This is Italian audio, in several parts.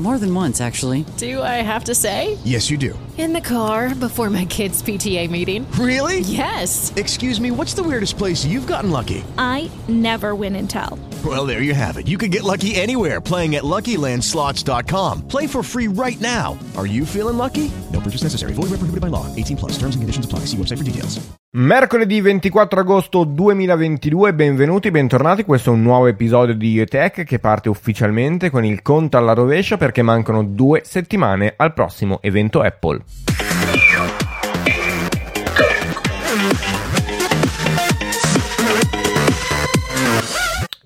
More than once, actually. Do I have to say? Yes, you do. In the car before my kids' PTA meeting. Really? Yes. Excuse me, what's the weirdest place you've gotten lucky? I never win and tell. Well, there you have it. You can get lucky anywhere playing at LuckyLandSlots.com. Play for free right now. Are you feeling lucky? No purchase necessary. Void where prohibited by law. 18 plus. Terms and conditions apply. See website for details. Mercoledì 24 agosto 2022, benvenuti, bentornati. Questo è un nuovo episodio di UTech che parte ufficialmente con il conto alla rovescia perché mancano due settimane al prossimo evento Apple.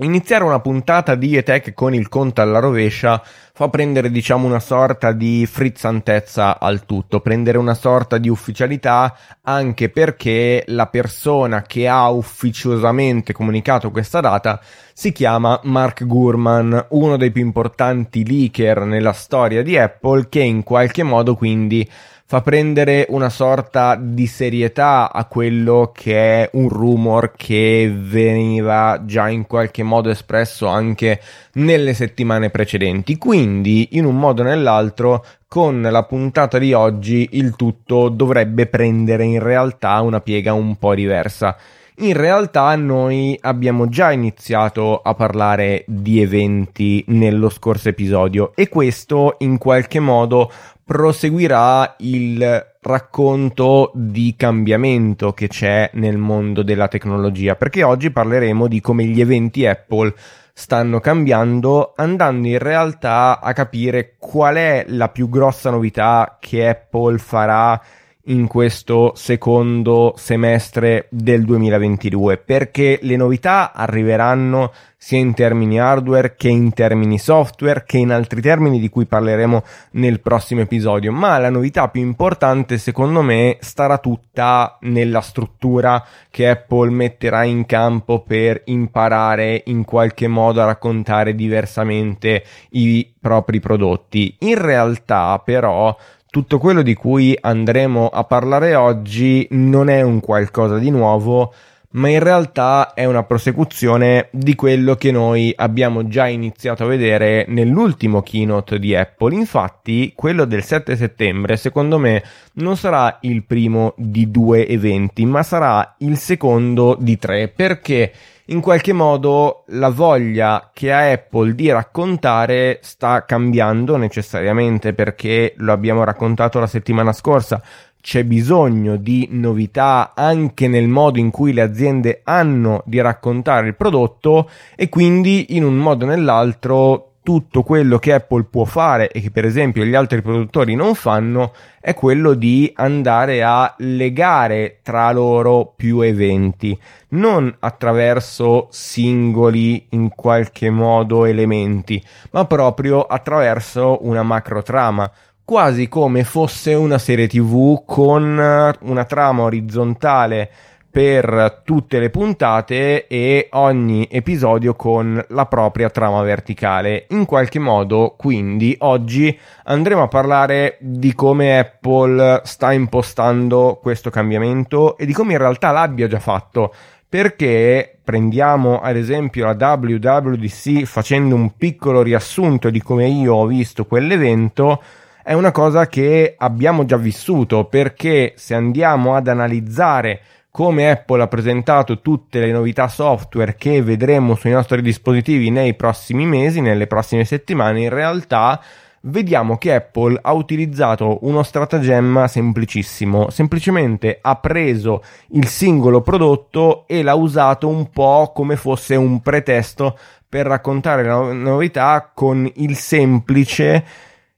Iniziare una puntata di ETEC con il conto alla rovescia fa prendere diciamo una sorta di frizzantezza al tutto, prendere una sorta di ufficialità anche perché la persona che ha ufficiosamente comunicato questa data si chiama Mark Gurman, uno dei più importanti leaker nella storia di Apple che in qualche modo quindi fa prendere una sorta di serietà a quello che è un rumor che veniva già in qualche modo espresso anche nelle settimane precedenti. Quindi, in un modo o nell'altro, con la puntata di oggi il tutto dovrebbe prendere in realtà una piega un po' diversa. In realtà noi abbiamo già iniziato a parlare di eventi nello scorso episodio e questo in qualche modo proseguirà il racconto di cambiamento che c'è nel mondo della tecnologia, perché oggi parleremo di come gli eventi Apple stanno cambiando, andando in realtà a capire qual è la più grossa novità che Apple farà in questo secondo semestre del 2022 perché le novità arriveranno sia in termini hardware che in termini software che in altri termini di cui parleremo nel prossimo episodio. Ma la novità più importante secondo me starà tutta nella struttura che Apple metterà in campo per imparare in qualche modo a raccontare diversamente i propri prodotti. In realtà però tutto quello di cui andremo a parlare oggi non è un qualcosa di nuovo, ma in realtà è una prosecuzione di quello che noi abbiamo già iniziato a vedere nell'ultimo keynote di Apple. Infatti, quello del 7 settembre, secondo me, non sarà il primo di due eventi, ma sarà il secondo di tre, perché in qualche modo la voglia che ha Apple di raccontare sta cambiando necessariamente perché lo abbiamo raccontato la settimana scorsa. C'è bisogno di novità anche nel modo in cui le aziende hanno di raccontare il prodotto e quindi in un modo o nell'altro tutto quello che Apple può fare e che per esempio gli altri produttori non fanno è quello di andare a legare tra loro più eventi, non attraverso singoli in qualche modo elementi, ma proprio attraverso una macro trama quasi come fosse una serie tv con una trama orizzontale per tutte le puntate e ogni episodio con la propria trama verticale. In qualche modo, quindi, oggi andremo a parlare di come Apple sta impostando questo cambiamento e di come in realtà l'abbia già fatto. Perché prendiamo ad esempio la WWDC facendo un piccolo riassunto di come io ho visto quell'evento è una cosa che abbiamo già vissuto perché se andiamo ad analizzare come Apple ha presentato tutte le novità software che vedremo sui nostri dispositivi nei prossimi mesi, nelle prossime settimane, in realtà vediamo che Apple ha utilizzato uno stratagemma semplicissimo, semplicemente ha preso il singolo prodotto e l'ha usato un po' come fosse un pretesto per raccontare la novità con il semplice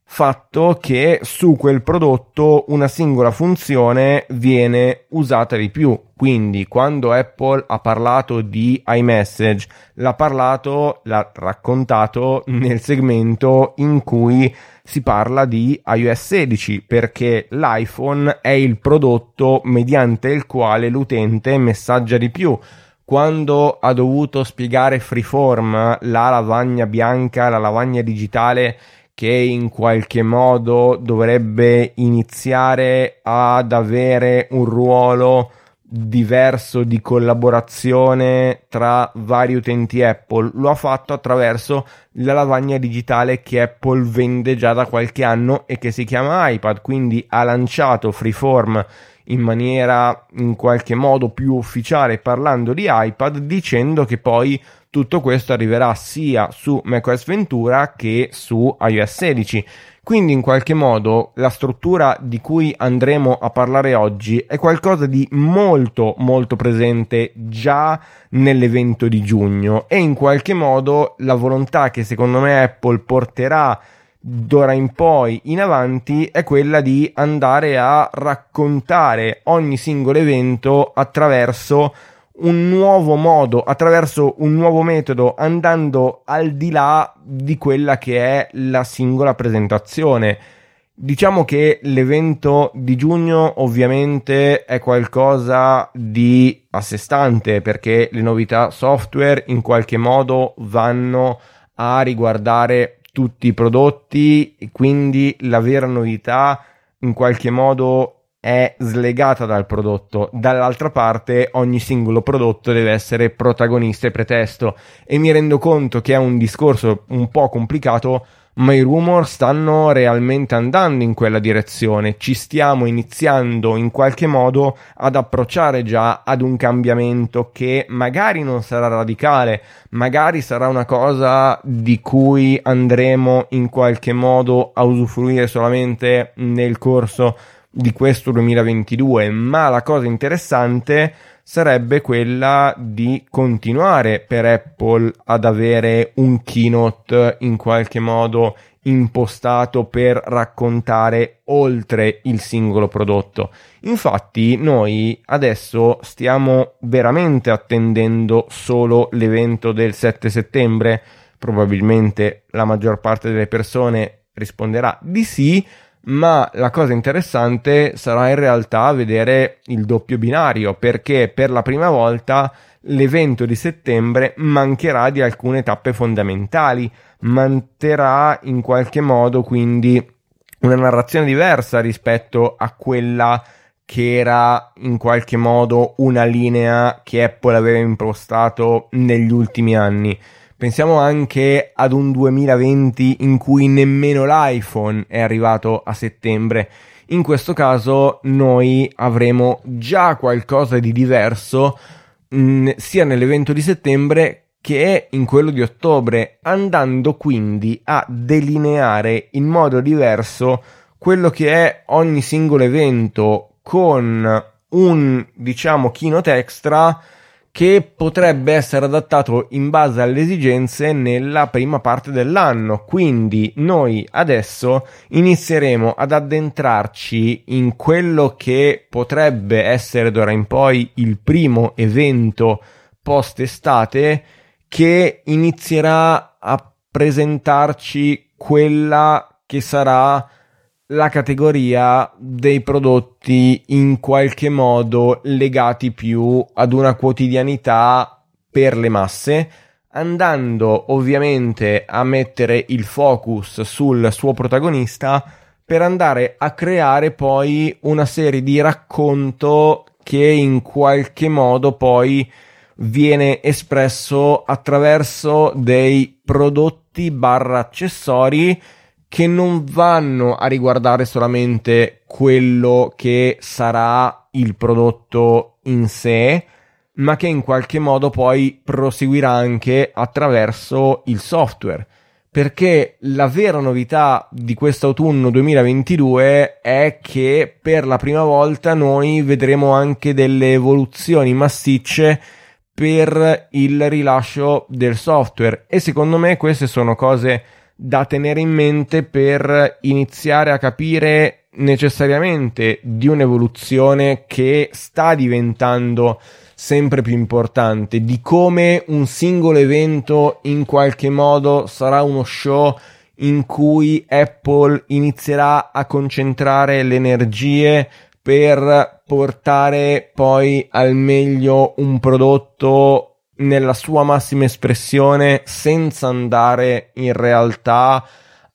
fatto che su quel prodotto una singola funzione viene usata di più. Quindi quando Apple ha parlato di iMessage, l'ha parlato, l'ha raccontato nel segmento in cui si parla di iOS 16 perché l'iPhone è il prodotto mediante il quale l'utente messaggia di più quando ha dovuto spiegare Freeform, la lavagna bianca, la lavagna digitale che in qualche modo dovrebbe iniziare ad avere un ruolo diverso di collaborazione tra vari utenti Apple. Lo ha fatto attraverso la lavagna digitale che Apple vende già da qualche anno e che si chiama iPad, quindi ha lanciato Freeform in maniera in qualche modo più ufficiale parlando di iPad dicendo che poi tutto questo arriverà sia su macOS Ventura che su iOS 16. Quindi in qualche modo la struttura di cui andremo a parlare oggi è qualcosa di molto molto presente già nell'evento di giugno e in qualche modo la volontà che secondo me Apple porterà d'ora in poi in avanti è quella di andare a raccontare ogni singolo evento attraverso un nuovo modo, attraverso un nuovo metodo, andando al di là di quella che è la singola presentazione. Diciamo che l'evento di giugno ovviamente è qualcosa di a sé stante perché le novità software in qualche modo vanno a riguardare tutti i prodotti e quindi la vera novità in qualche modo è slegata dal prodotto, dall'altra parte ogni singolo prodotto deve essere protagonista e pretesto. E mi rendo conto che è un discorso un po' complicato ma i rumor stanno realmente andando in quella direzione. Ci stiamo iniziando in qualche modo ad approcciare già ad un cambiamento che magari non sarà radicale, magari sarà una cosa di cui andremo in qualche modo a usufruire solamente nel corso di questo 2022, ma la cosa interessante sarebbe quella di continuare per Apple ad avere un keynote in qualche modo impostato per raccontare oltre il singolo prodotto. Infatti noi adesso stiamo veramente attendendo solo l'evento del 7 settembre, probabilmente la maggior parte delle persone risponderà di sì, ma la cosa interessante sarà in realtà vedere il doppio binario perché per la prima volta l'evento di settembre mancherà di alcune tappe fondamentali, manterrà in qualche modo quindi una narrazione diversa rispetto a quella che era in qualche modo una linea che Apple aveva impostato negli ultimi anni. Pensiamo anche ad un 2020 in cui nemmeno l'iPhone è arrivato a settembre. In questo caso noi avremo già qualcosa di diverso mh, mm, sia nell'evento di settembre che in quello di ottobre, andando quindi a delineare in modo diverso quello che è ogni singolo evento con un diciamo keynote extra che potrebbe essere adattato in base alle esigenze nella prima parte dell'anno. Quindi noi adesso inizieremo ad addentrarci in quello che potrebbe essere d'ora in poi il primo evento post estate che inizierà a presentarci quella che sarà la categoria dei prodotti in qualche modo legati più ad una quotidianità per le masse, andando ovviamente a mettere il focus sul suo protagonista per andare a creare poi una serie di racconto che in qualche modo poi viene espresso attraverso dei prodotti barra accessori che non vanno a riguardare solamente quello che sarà il prodotto in sé, ma che in qualche modo poi proseguirà anche attraverso il software. Perché la vera novità di quest'autunno 2022 è che per la prima volta noi vedremo anche delle evoluzioni massicce per il rilascio del software e secondo me queste sono cose da tenere in mente per iniziare a capire necessariamente di un'evoluzione che sta diventando sempre più importante, di come un singolo evento in qualche modo sarà uno show in cui Apple inizierà a concentrare le energie per portare poi al meglio un prodotto nella sua massima espressione senza andare in realtà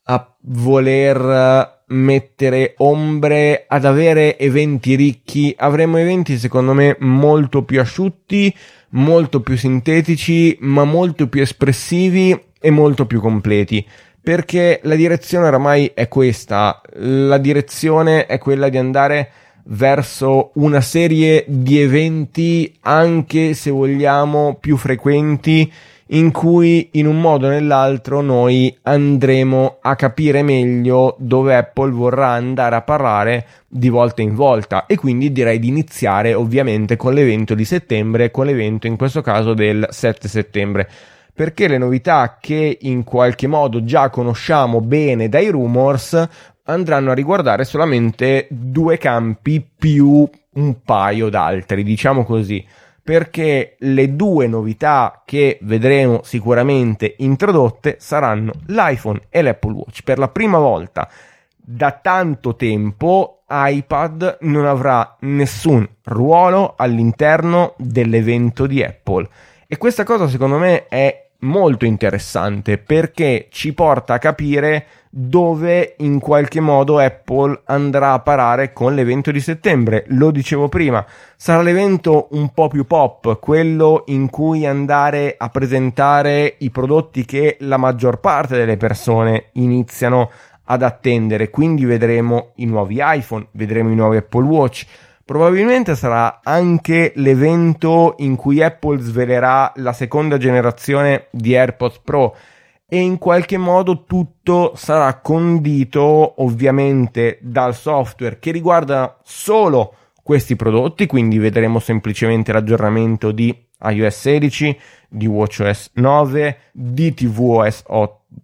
a voler mettere ombre ad avere eventi ricchi. Avremo eventi secondo me molto più asciutti molto più sintetici ma molto più espressivi e molto più completi. Perché la direzione oramai è questa. La direzione è quella di andare verso una serie di eventi anche se vogliamo più frequenti in cui in un modo o nell'altro noi andremo a capire meglio dove Apple vorrà andare a parlare di volta in volta. E quindi direi di iniziare ovviamente con l'evento di settembre, con l'evento in questo caso del 7 settembre. Perché le novità che in qualche modo già conosciamo bene dai rumors andranno a riguardare solamente due campi più un paio d'altri, diciamo così perché le due novità che vedremo sicuramente introdotte saranno l'iPhone e l'Apple Watch. Per la prima volta da tanto tempo iPad non avrà nessun ruolo all'interno dell'evento di Apple e questa cosa secondo me è molto interessante perché ci porta a capire dove in qualche modo Apple andrà a parare con l'evento di settembre. Lo dicevo prima, sarà l'evento un po' più pop, quello in cui andare a presentare i prodotti che la maggior parte delle persone iniziano ad attendere. Quindi vedremo i nuovi iPhone, vedremo i nuovi Apple Watch. Probabilmente sarà anche l'evento in cui Apple svelerà la seconda generazione di AirPods Pro e in qualche modo tutto sarà condito ovviamente dal software che riguarda solo questi prodotti, quindi vedremo semplicemente l'aggiornamento di iOS 16, di WatchOS 9, di tvOS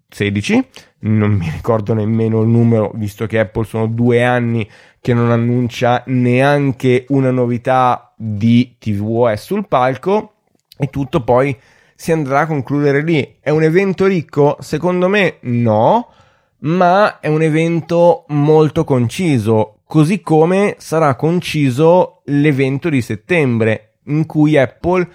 16, non mi ricordo nemmeno il numero, visto che Apple sono due anni che non annuncia neanche una novità di tvOS sul palco. E tutto poi si andrà a concludere lì. È un evento ricco? Secondo me no, ma è un evento molto conciso, così come sarà conciso l'evento di settembre, in cui Apple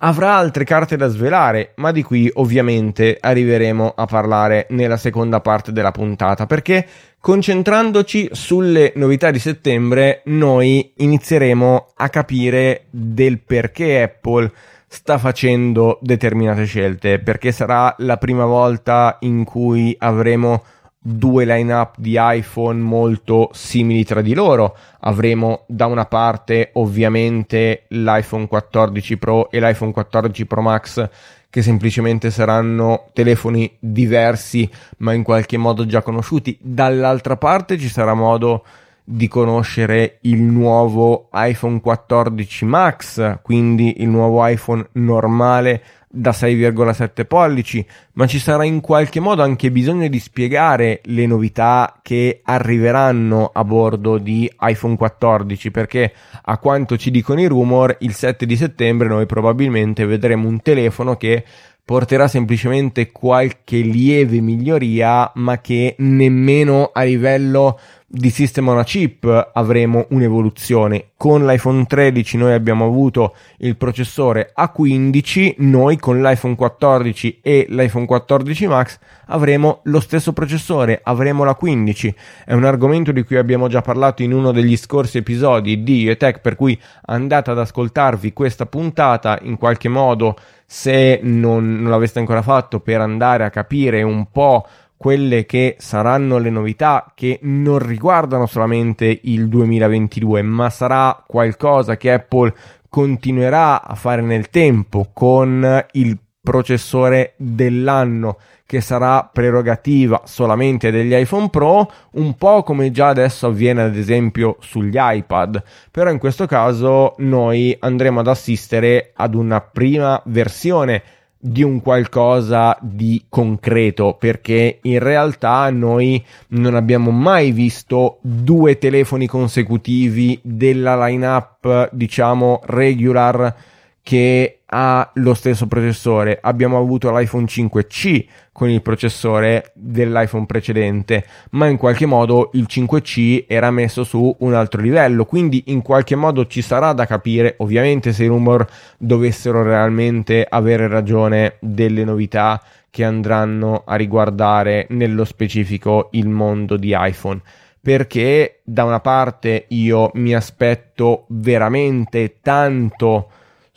avrà altre carte da svelare, ma di cui ovviamente arriveremo a parlare nella seconda parte della puntata, perché concentrandoci sulle novità di settembre, noi inizieremo a capire del perché Apple sta facendo determinate scelte perché sarà la prima volta in cui avremo due line-up di iPhone molto simili tra di loro. Avremo da una parte ovviamente l'iPhone 14 Pro e l'iPhone 14 Pro Max che semplicemente saranno telefoni diversi ma in qualche modo già conosciuti. Dall'altra parte ci sarà modo di conoscere il nuovo iPhone 14 Max, quindi il nuovo iPhone normale da 6,7 pollici, ma ci sarà in qualche modo anche bisogno di spiegare le novità che arriveranno a bordo di iPhone 14, perché a quanto ci dicono i rumor, il 7 di settembre noi probabilmente vedremo un telefono che porterà semplicemente qualche lieve miglioria, ma che nemmeno a livello di sistema on a chip avremo un'evoluzione. Con l'iPhone 13 noi abbiamo avuto il processore A15, noi con l'iPhone 14 e l'iPhone 14 Max avremo lo stesso processore, avremo la 15. È un argomento di cui abbiamo già parlato in uno degli scorsi episodi di ETech, per cui andate ad ascoltarvi questa puntata in qualche modo se non, non l'aveste ancora fatto per andare a capire un po' quelle che saranno le novità che non riguardano solamente il 2022, ma sarà qualcosa che Apple continuerà a fare nel tempo con il processore dell'anno che sarà prerogativa solamente degli iPhone Pro, un po' come già adesso avviene ad esempio sugli iPad, però in questo caso noi andremo ad assistere ad una prima versione di un qualcosa di concreto perché in realtà noi non abbiamo mai visto due telefoni consecutivi della lineup diciamo regular che ha lo stesso processore. Abbiamo avuto l'iPhone 5C con il processore dell'iPhone precedente, ma in qualche modo il 5C era messo su un altro livello, quindi in qualche modo ci sarà da capire, ovviamente se i rumor dovessero realmente avere ragione delle novità che andranno a riguardare nello specifico il mondo di iPhone perché da una parte io mi aspetto veramente tanto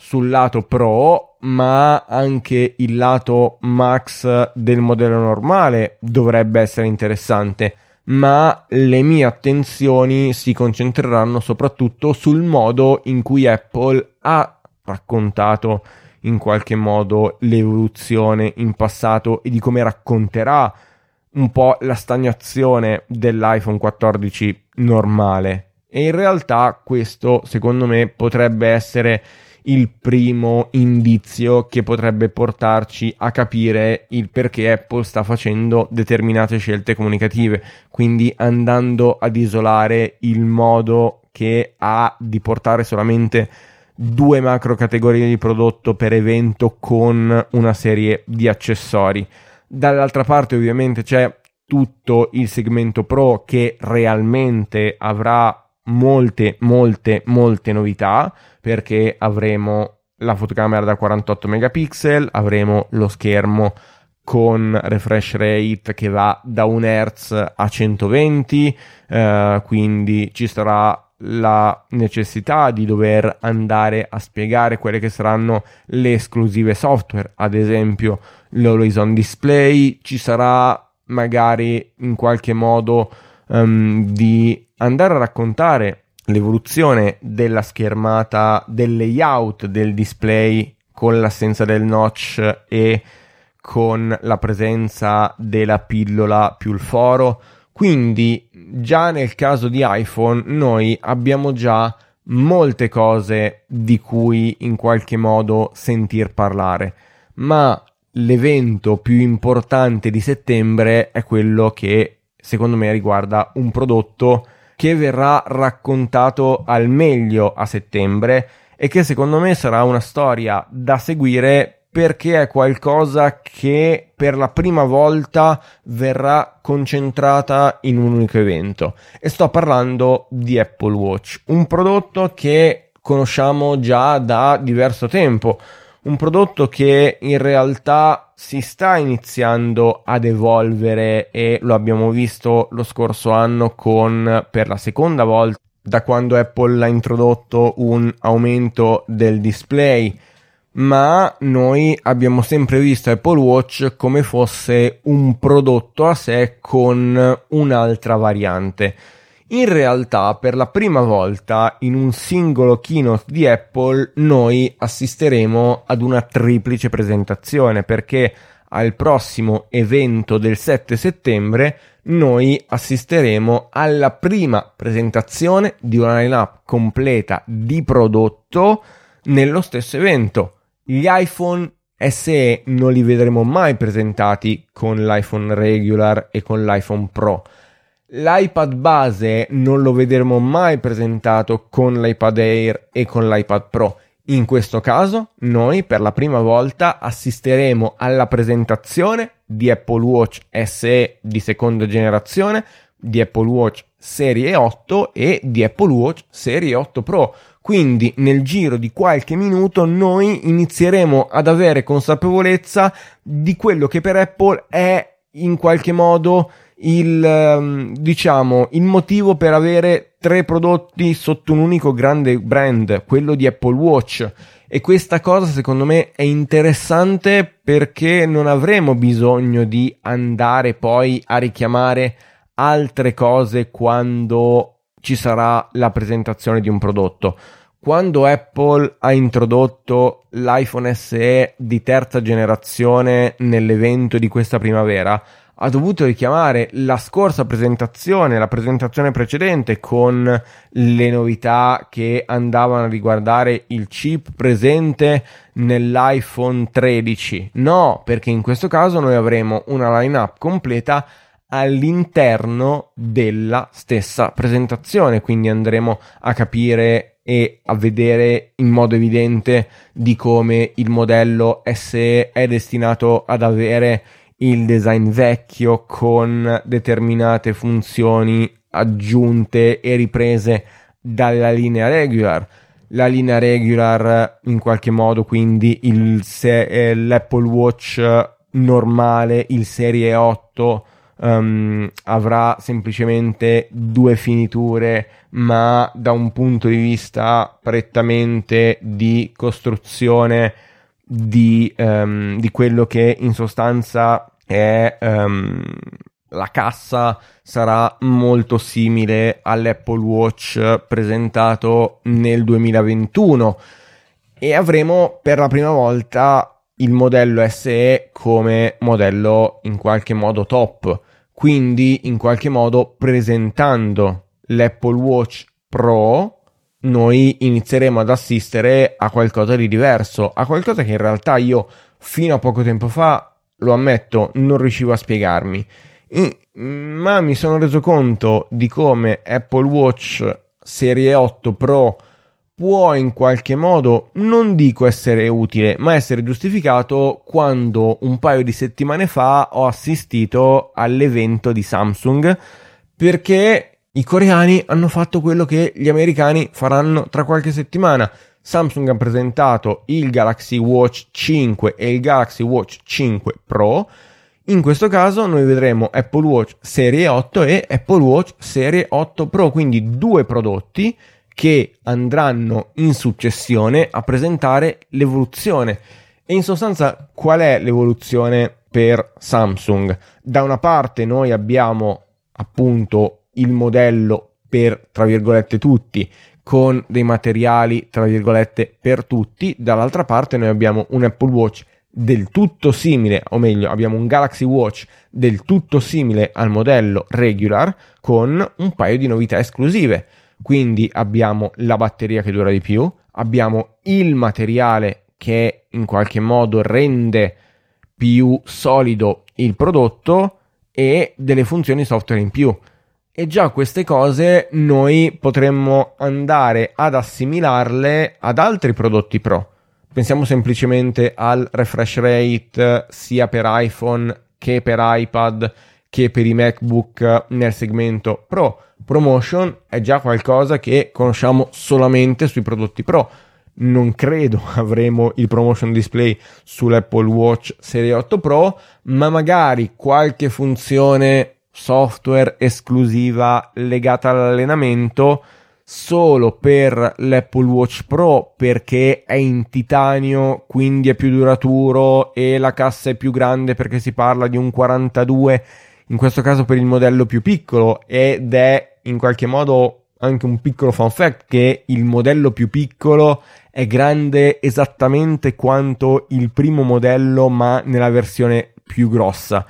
sul lato Pro, ma anche il lato Max del modello normale dovrebbe essere interessante. Ma le mie attenzioni si concentreranno soprattutto sul modo in cui Apple ha raccontato in qualche modo l'evoluzione in passato e di come racconterà un po' la stagnazione dell'iPhone 14 normale. E in realtà questo, secondo me, potrebbe essere il primo indizio che potrebbe portarci a capire il perché Apple sta facendo determinate scelte comunicative, quindi andando ad isolare il modo che ha di portare solamente due macro categorie di prodotto per evento con una serie di accessori. Dall'altra parte ovviamente c'è tutto il segmento Pro che realmente avrà molte, molte, molte novità perché avremo la fotocamera da 48 megapixel, avremo lo schermo con refresh rate che va da 1 Hz a 120, eh, quindi ci sarà la necessità di dover andare a spiegare quelle che saranno le esclusive software, ad esempio l'Always On Display, ci sarà magari in qualche modo um, di andare a raccontare l'evoluzione della schermata, del layout del display con l'assenza del notch e con la presenza della pillola più il foro. Quindi già nel caso di iPhone noi abbiamo già molte cose di cui in qualche modo sentir parlare, ma l'evento più importante di settembre è quello che secondo me riguarda un prodotto che verrà raccontato al meglio a settembre e che secondo me sarà una storia da seguire perché è qualcosa che per la prima volta verrà concentrata in un unico evento. E sto parlando di Apple Watch, un prodotto che conosciamo già da diverso tempo, un prodotto che in realtà si sta iniziando ad evolvere e lo abbiamo visto lo scorso anno con per la seconda volta da quando Apple ha introdotto un aumento del display. Ma noi abbiamo sempre visto Apple Watch come fosse un prodotto a sé con un'altra variante in realtà, per la prima volta in un singolo keynote di Apple, noi assisteremo ad una triplice presentazione perché al prossimo evento del 7 settembre noi assisteremo alla prima presentazione di una lineup completa di prodotto nello stesso evento. Gli iPhone SE non li vedremo mai presentati con l'iPhone regular e con l'iPhone Pro L'iPad base non lo vedremo mai presentato con l'iPad Air e con l'iPad Pro. In questo caso, noi per la prima volta assisteremo alla presentazione di Apple Watch SE di seconda generazione, di Apple Watch Serie 8 e di Apple Watch Serie 8 Pro. Quindi nel giro di qualche minuto noi inizieremo ad avere consapevolezza di quello che per Apple è in qualche modo il, ehm, diciamo, il motivo per avere tre prodotti sotto un unico grande brand, quello di Apple Watch. E questa cosa secondo me è interessante perché non avremo bisogno di andare poi a richiamare altre cose quando ci sarà la presentazione di un prodotto. Quando Apple ha introdotto l'iPhone SE di terza generazione nell'evento di questa primavera, ha dovuto richiamare la scorsa presentazione, la presentazione precedente con le novità che andavano a riguardare il chip presente nell'iPhone 13. No, perché in questo caso noi avremo una lineup completa all'interno della stessa presentazione, quindi andremo a capire e a vedere in modo evidente di come il modello SE è destinato ad avere il design vecchio con determinate funzioni aggiunte e riprese dalla linea regular. La linea regular in qualche modo quindi il se- eh, l'Apple Watch normale, il Serie 8 um, avrà semplicemente due finiture ma da un punto di vista prettamente di costruzione di, um, di quello che in sostanza è um, la cassa sarà molto simile all'Apple Watch presentato nel 2021 e avremo per la prima volta il modello SE come modello in qualche modo top, quindi in qualche modo presentando l'Apple Watch Pro noi inizieremo ad assistere a qualcosa di diverso, a qualcosa che in realtà io fino a poco tempo fa lo ammetto, non riuscivo a spiegarmi. ma mi sono reso conto di come Apple Watch Serie 8 Pro può in qualche modo, non dico essere utile, ma essere giustificato quando un paio di settimane fa ho assistito all'evento di Samsung perché i coreani hanno fatto quello che gli americani faranno tra qualche settimana Samsung ha presentato il Galaxy Watch 5 e il Galaxy Watch 5 Pro. In questo caso noi vedremo Apple Watch Serie 8 e Apple Watch Serie 8 Pro, quindi due prodotti che andranno in successione a presentare l'evoluzione. E in sostanza qual è l'evoluzione per Samsung? Da una parte noi abbiamo appunto il modello per tra virgolette tutti con dei materiali, tra virgolette, per tutti. Dall'altra parte noi abbiamo un Apple Watch del tutto simile, o meglio, abbiamo un Galaxy Watch del tutto simile al modello regular con un paio di novità esclusive. Quindi abbiamo la batteria che dura di più, abbiamo il materiale che in qualche modo rende più solido il prodotto e delle funzioni software in più. E già queste cose noi potremmo andare ad assimilarle ad altri prodotti Pro. Pensiamo semplicemente al refresh rate sia per iPhone che per iPad che per i MacBook nel segmento Pro. Promotion è già qualcosa che conosciamo solamente sui prodotti Pro. Non credo avremo il promotion display sull'Apple Watch Serie 8 Pro, ma magari qualche funzione software esclusiva legata all'allenamento solo per l'Apple Watch Pro perché è in titanio, quindi è più duraturo e la cassa è più grande perché si parla di un 42, in questo caso per il modello più piccolo ed è in qualche modo anche un piccolo fun fact che il modello più piccolo è grande esattamente quanto il primo modello ma nella versione più grossa.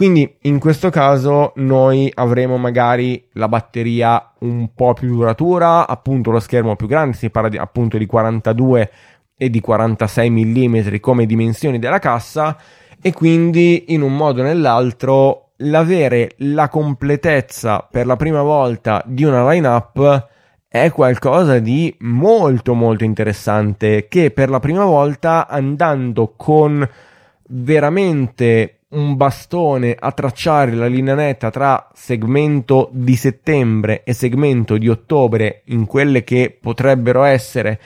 Quindi in questo caso noi avremo magari la batteria un po' più duratura, appunto lo schermo più grande, si parla di, appunto di 42 e di 46 mm come dimensioni della cassa e quindi in un modo o nell'altro l'avere la completezza per la prima volta di una lineup è qualcosa di molto molto interessante che per la prima volta andando con veramente un bastone a tracciare la linea netta tra segmento di settembre e segmento di ottobre in quelle che potrebbero essere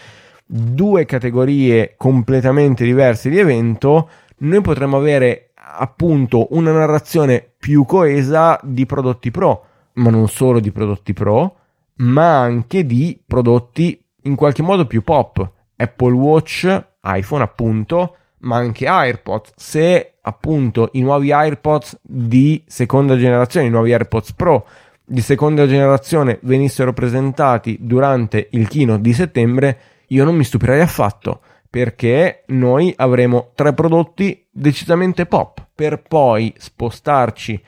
due categorie completamente diverse di evento, noi potremmo avere appunto una narrazione più coesa di prodotti pro, ma non solo di prodotti pro, ma anche di prodotti in qualche modo più pop. Apple Watch, iPhone appunto, ma anche AirPods. Se appunto i nuovi AirPods di seconda generazione, i nuovi AirPods Pro di seconda generazione venissero presentati durante il keynote di settembre, io non mi stupirei affatto perché noi avremo tre prodotti decisamente pop. per poi spostarci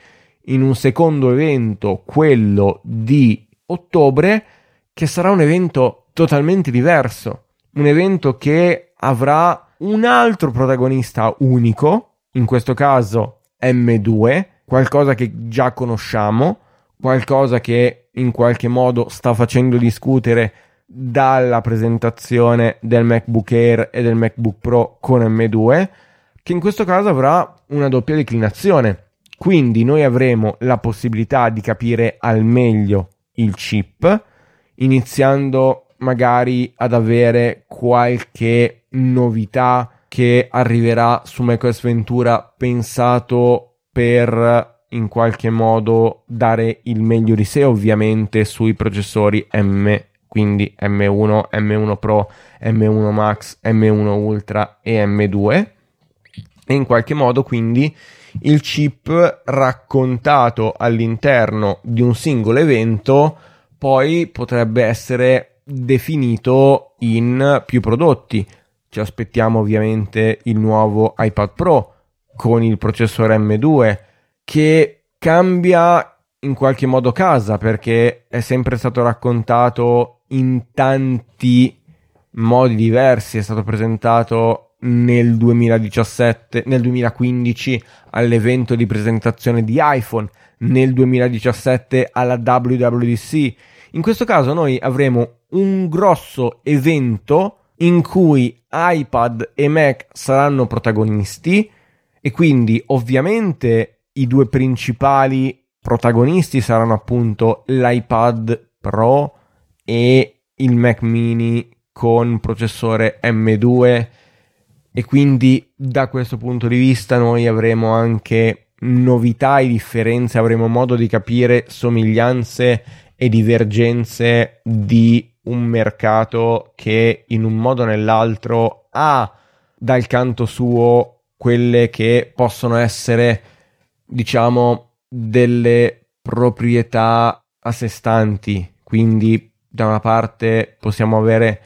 in un secondo evento, quello di ottobre, che sarà un evento totalmente diverso, un evento che avrà un altro protagonista unico, in questo caso M2, qualcosa che già conosciamo, qualcosa che in qualche modo sta facendo discutere dalla presentazione del MacBook Air e del MacBook Pro con M2, che in questo caso avrà una doppia declinazione. Quindi noi avremo la possibilità di capire al meglio il chip, iniziando magari ad avere qualche novità che arriverà su macOS Ventura pensato per in qualche modo dare il meglio di sé ovviamente sui processori M quindi M1, M1 Pro, M1 Max, M1 Ultra e M2 e in qualche modo quindi il chip raccontato all'interno di un singolo evento poi potrebbe essere definito in più prodotti. Ci aspettiamo ovviamente il nuovo iPad Pro con il processore M2 che cambia in qualche modo casa perché è sempre stato raccontato in tanti modi diversi, è stato presentato nel 2017, nel 2015 all'evento di presentazione di iPhone, nel 2017 alla WWDC. In questo caso noi avremo un grosso evento in cui iPad e Mac saranno protagonisti e quindi ovviamente i due principali protagonisti saranno appunto l'iPad Pro e il Mac mini con processore M2 e quindi da questo punto di vista noi avremo anche novità e differenze, avremo modo di capire somiglianze e divergenze di un mercato che in un modo o nell'altro ha dal canto suo quelle che possono essere diciamo delle proprietà a sé stanti. Quindi da una parte possiamo avere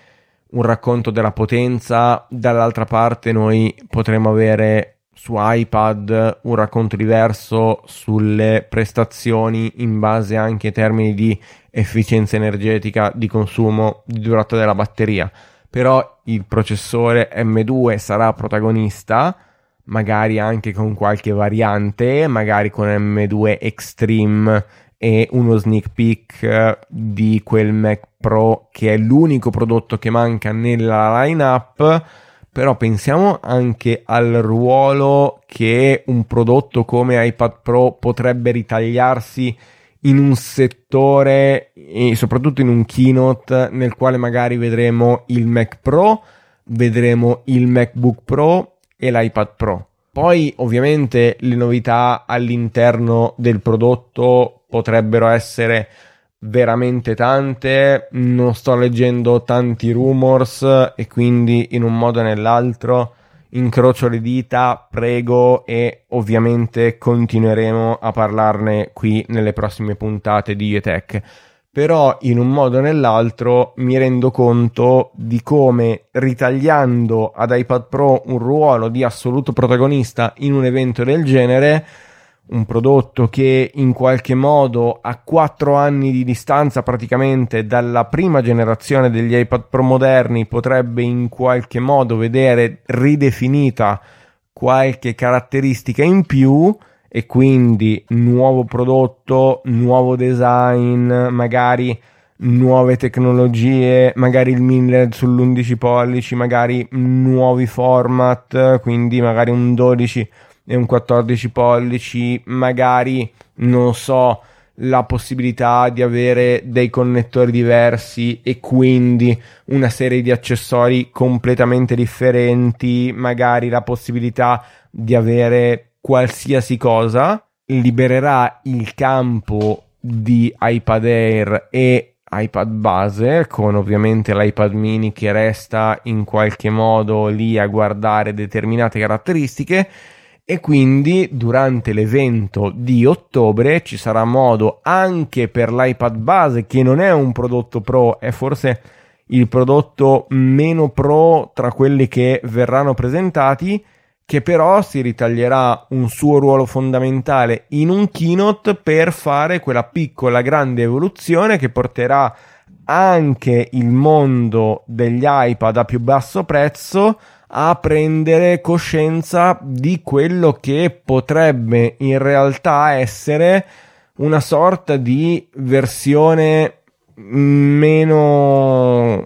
un racconto della potenza, dall'altra parte noi potremo avere su iPad un racconto diverso sulle prestazioni in base anche ai termini di efficienza energetica, di consumo, di durata della batteria. Però il processore M2 sarà protagonista, magari anche con qualche variante, magari con M2 Extreme e uno sneak peek eh, di quel Mac Pro che è l'unico prodotto che manca nella lineup però pensiamo anche al ruolo che un prodotto come iPad Pro potrebbe ritagliarsi in un settore e soprattutto in un keynote nel quale magari vedremo il Mac Pro, vedremo il MacBook Pro e l'iPad Pro. Poi ovviamente le novità all'interno del prodotto potrebbero essere veramente tante. Non sto leggendo tanti rumors e quindi in un modo o nell'altro incrocio le dita, prego e ovviamente continueremo a parlarne qui nelle prossime puntate di Etech. Però in un modo o nell'altro mi rendo conto di come ritagliando ad iPad Pro un ruolo di assoluto protagonista in un evento del genere un prodotto che in qualche modo a quattro anni di distanza praticamente dalla prima generazione degli iPad Pro moderni potrebbe in qualche modo vedere ridefinita qualche caratteristica in più e quindi nuovo prodotto, nuovo design, magari nuove tecnologie, magari il mini LED sull'11 pollici, magari nuovi format, quindi magari un 12 e un 14 pollici, magari non so la possibilità di avere dei connettori diversi e quindi una serie di accessori completamente differenti, magari la possibilità di avere qualsiasi cosa, libererà il campo di iPad Air e iPad base con ovviamente l'iPad mini che resta in qualche modo lì a guardare determinate caratteristiche e quindi durante l'evento di ottobre ci sarà modo anche per l'iPad base che non è un prodotto pro, è forse il prodotto meno pro tra quelli che verranno presentati che però si ritaglierà un suo ruolo fondamentale in un keynote per fare quella piccola grande evoluzione che porterà anche il mondo degli iPad a più basso prezzo a prendere coscienza di quello che potrebbe in realtà essere una sorta di versione meno,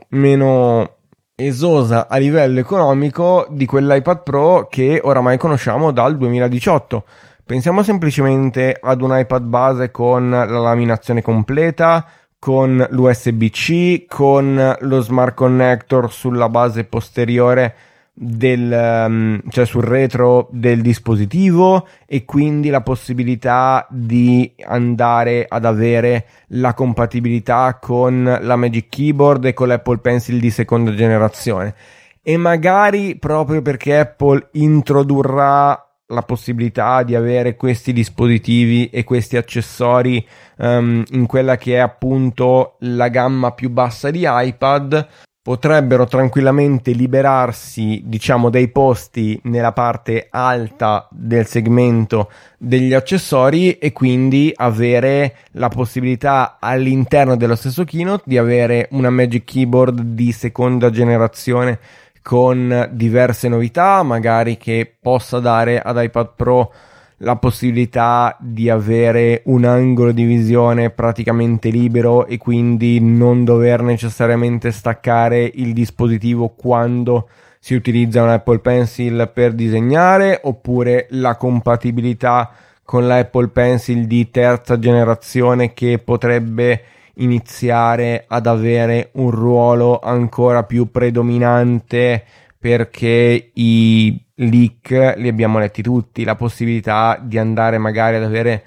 meno esosa a livello economico di quell'iPad Pro che oramai conosciamo dal 2018. Pensiamo semplicemente ad un iPad base con la laminazione completa, con l'USB-C, con lo smart connector sulla base posteriore del, um, cioè sul retro del dispositivo e quindi la possibilità di andare ad avere la compatibilità con la Magic Keyboard e con l'Apple Pencil di seconda generazione. E magari proprio perché Apple introdurrà la possibilità di avere questi dispositivi e questi accessori um, in quella che è appunto la gamma più bassa di iPad potrebbero tranquillamente liberarsi, diciamo, dei posti nella parte alta del segmento degli accessori e quindi avere la possibilità all'interno dello stesso keynote di avere una Magic Keyboard di seconda generazione con diverse novità, magari che possa dare ad iPad Pro la possibilità di avere un angolo di visione praticamente libero e quindi non dover necessariamente staccare il dispositivo quando si utilizza un Apple Pencil per disegnare oppure la compatibilità con l'Apple Pencil di terza generazione che potrebbe iniziare ad avere un ruolo ancora più predominante perché i leak li abbiamo letti tutti, la possibilità di andare magari ad avere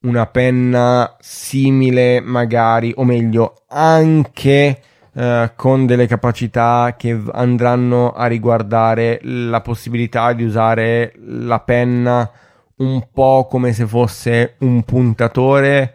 una penna simile magari o meglio anche eh, con delle capacità che andranno a riguardare la possibilità di usare la penna un po' come se fosse un puntatore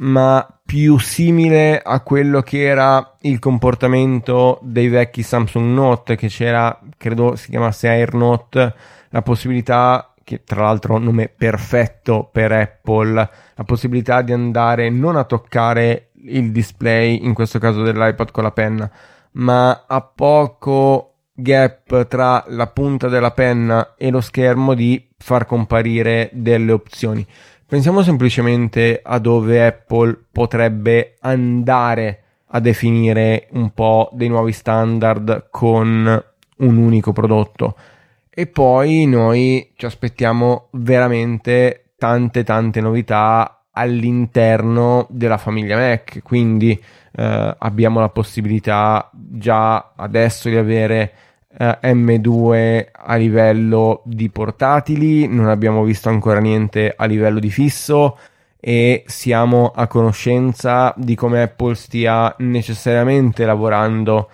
ma più simile a quello che era il comportamento dei vecchi Samsung Note, che c'era, credo si chiamasse Air Note, la possibilità, che tra l'altro nome perfetto per Apple, la possibilità di andare non a toccare il display, in questo caso dell'iPad con la penna, ma a poco gap tra la punta della penna e lo schermo di far comparire delle opzioni. Pensiamo semplicemente a dove Apple potrebbe andare a definire un po' dei nuovi standard con un unico prodotto. E poi noi ci aspettiamo veramente tante tante novità all'interno della famiglia Mac, quindi eh, abbiamo la possibilità già adesso di avere eh, M2 a livello di portatili, non abbiamo visto ancora niente a livello di fisso e siamo a conoscenza di come Apple stia necessariamente lavorando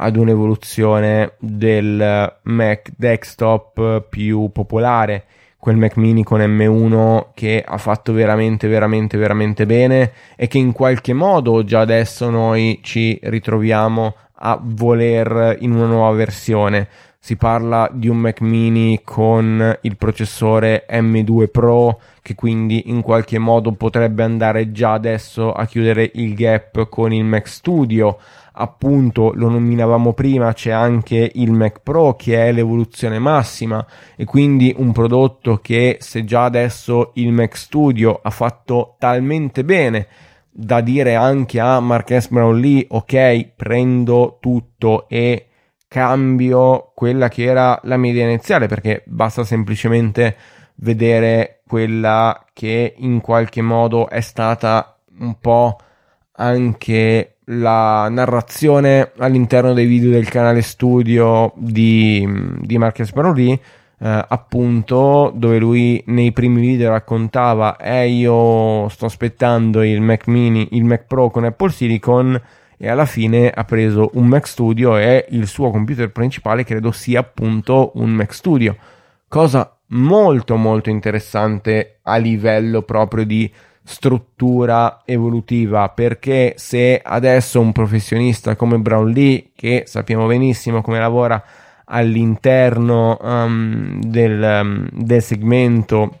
ad un'evoluzione del Mac desktop più popolare, quel Mac mini con M1 che ha fatto veramente veramente veramente bene e che in qualche modo già adesso noi ci ritroviamo a voler in una nuova versione. Si parla di un Mac mini con il processore M2 Pro che quindi in qualche modo potrebbe andare già adesso a chiudere il gap con il Mac Studio. Appunto, lo nominavamo prima, c'è anche il Mac Pro che è l'evoluzione massima e quindi un prodotto che se già adesso il Mac Studio ha fatto talmente bene da dire anche a Marques Brownlee, ok, prendo tutto e cambio quella che era la media iniziale, perché basta semplicemente vedere quella che in qualche modo è stata un po' anche la narrazione all'interno dei video del canale studio di, di Marques Brownlee eh, appunto dove lui nei primi video raccontava eh io sto aspettando il Mac mini il Mac Pro con Apple Silicon e alla fine ha preso un Mac Studio e il suo computer principale credo sia appunto un Mac Studio. Cosa molto molto interessante a livello proprio di struttura evolutiva perché se adesso un professionista come Brown Lee che sappiamo benissimo come lavora all'interno um, del, um, del segmento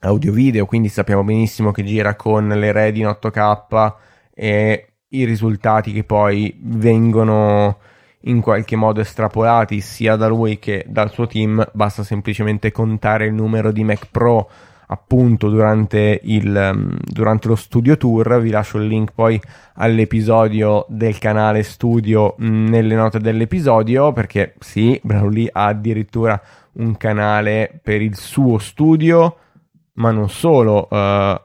audio-video, quindi sappiamo benissimo che gira con le RED in 8K e i risultati che poi vengono in qualche modo estrapolati sia da lui che dal suo team, basta semplicemente contare il numero di Mac Pro appunto durante, il, durante lo studio tour. Vi lascio il link poi all'episodio del canale studio nelle note dell'episodio perché sì, Brownlee ha addirittura un canale per il suo studio, ma non solo. Uh,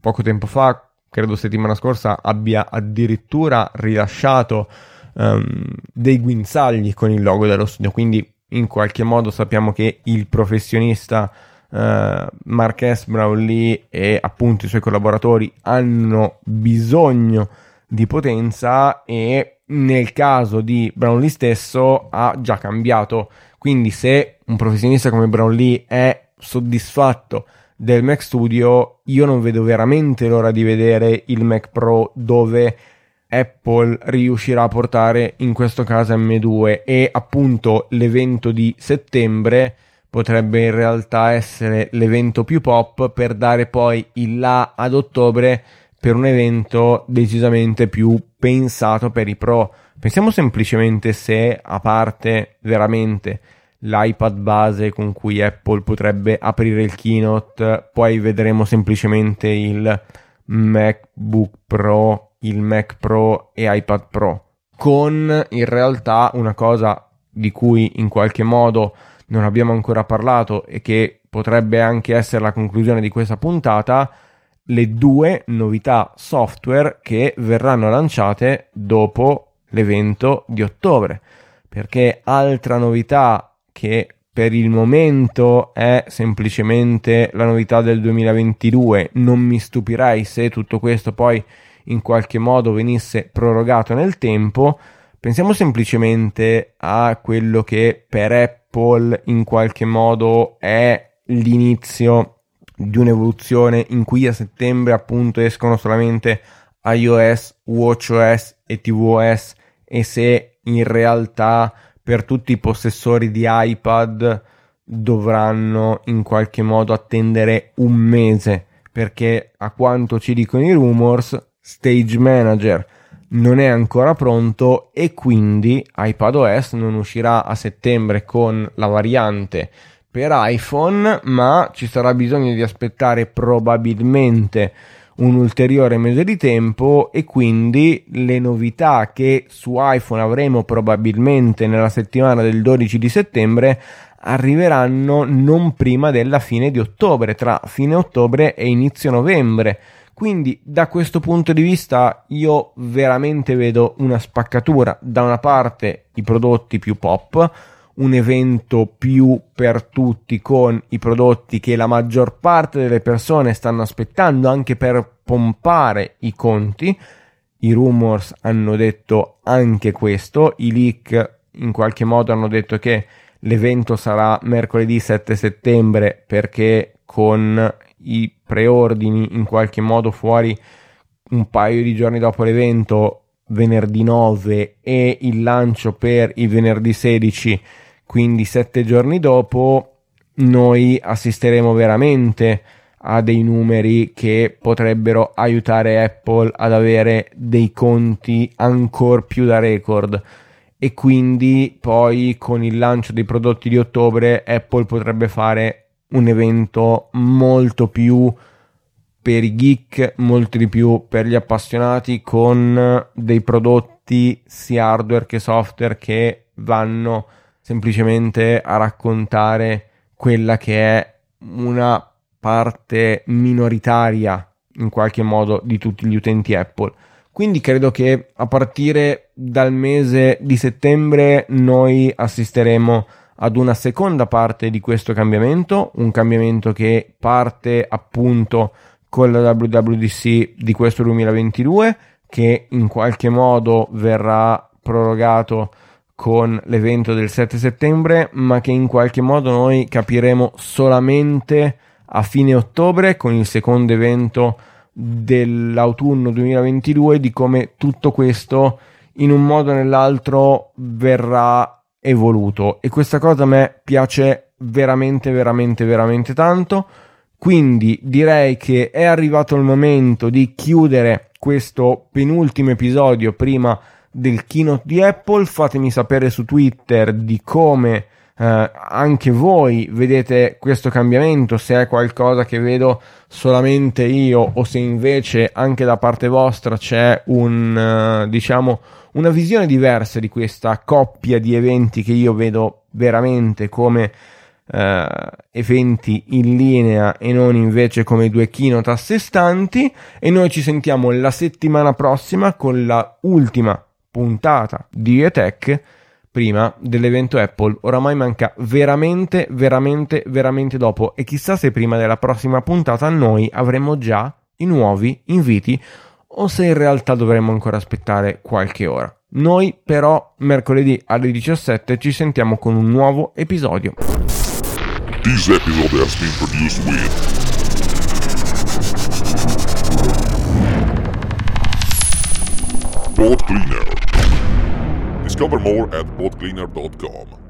poco tempo fa, credo settimana scorsa, abbia addirittura rilasciato um, dei guinzagli con il logo dello studio. Quindi in qualche modo sappiamo che il professionista uh, Marques Brownlee e appunto i suoi collaboratori hanno bisogno di potenza e nel caso di Brownlee stesso ha già cambiato. Quindi se un professionista come Brownlee è soddisfatto del Mac Studio, io non vedo veramente l'ora di vedere il Mac Pro dove Apple riuscirà a portare in questo caso M2 e appunto l'evento di settembre potrebbe in realtà essere l'evento più pop per dare poi il là ad ottobre per un evento decisamente più pensato per i pro. Pensiamo semplicemente se a parte veramente l'iPad base con cui Apple potrebbe aprire il keynote, poi vedremo semplicemente il MacBook Pro, il Mac Pro e iPad Pro, con in realtà una cosa di cui in qualche modo non abbiamo ancora parlato e che potrebbe anche essere la conclusione di questa puntata, le due novità software che verranno lanciate dopo l'evento di ottobre. Perché altra novità che per il momento è semplicemente la novità del 2022. Non mi stupirei se tutto questo poi in qualche modo venisse prorogato nel tempo. Pensiamo semplicemente a quello che per Apple in qualche modo è l'inizio di un'evoluzione in cui a settembre appunto escono solamente iOS, WatchOS e tvOS. E se in realtà per tutti i possessori di iPad dovranno in qualche modo attendere un mese. Perché a quanto ci dicono i rumors Stage Manager non è ancora pronto e quindi iPadOS non uscirà a settembre con la variante per iPhone ma ci sarà bisogno di aspettare probabilmente un ulteriore mese di tempo e quindi le novità che su iPhone avremo probabilmente nella settimana del 12 di settembre arriveranno non prima della fine di ottobre, tra fine ottobre e inizio novembre. Quindi da questo punto di vista io veramente vedo una spaccatura. Da una parte i prodotti più pop, un evento più per tutti con i prodotti che la maggior parte delle persone stanno aspettando anche per pompare i conti. I rumors hanno detto anche questo, i leak in qualche modo hanno detto che l'evento sarà mercoledì 7 settembre perché con i preordini in qualche modo fuori un paio di giorni dopo l'evento venerdì 9 e il lancio per il venerdì 16 quindi sette giorni dopo noi assisteremo veramente a dei numeri che potrebbero aiutare Apple ad avere dei conti ancora più da record. E quindi poi con il lancio dei prodotti di ottobre Apple potrebbe fare un evento molto più per i geek, molto di più per gli appassionati con dei prodotti sia hardware che software che vanno semplicemente a raccontare quella che è una parte minoritaria in qualche modo di tutti gli utenti Apple. Quindi credo che a partire dal mese di settembre noi assisteremo ad una seconda parte di questo cambiamento, un cambiamento che parte appunto con la WWDC di questo 2022 che in qualche modo verrà prorogato con l'evento del 7 settembre, ma che in qualche modo noi capiremo solamente a fine ottobre con il secondo evento dell'autunno 2022 di come tutto questo in un modo o nell'altro verrà evoluto. E questa cosa a me piace veramente veramente veramente tanto. Quindi direi che è arrivato il momento di chiudere questo penultimo episodio prima del keynote di Apple. Fatemi sapere su Twitter di come eh, anche voi vedete questo cambiamento, se è qualcosa che vedo solamente io o se invece anche da parte vostra c'è un, uh, diciamo, una visione diversa di questa coppia di eventi che io vedo veramente come uh, eventi in linea e non invece come due keynote a sé stanti e noi ci sentiamo la settimana prossima con la ultima puntata di ETech prima dell'evento Apple. Oramai manca veramente, veramente, veramente dopo. E chissà se prima della prossima puntata noi avremo già i nuovi inviti o se in realtà dovremmo ancora aspettare qualche ora. Noi però mercoledì alle 17 ci sentiamo con un nuovo episodio. This episode has been produced with Boat Cleaner. Discover more at boatcleaner.com.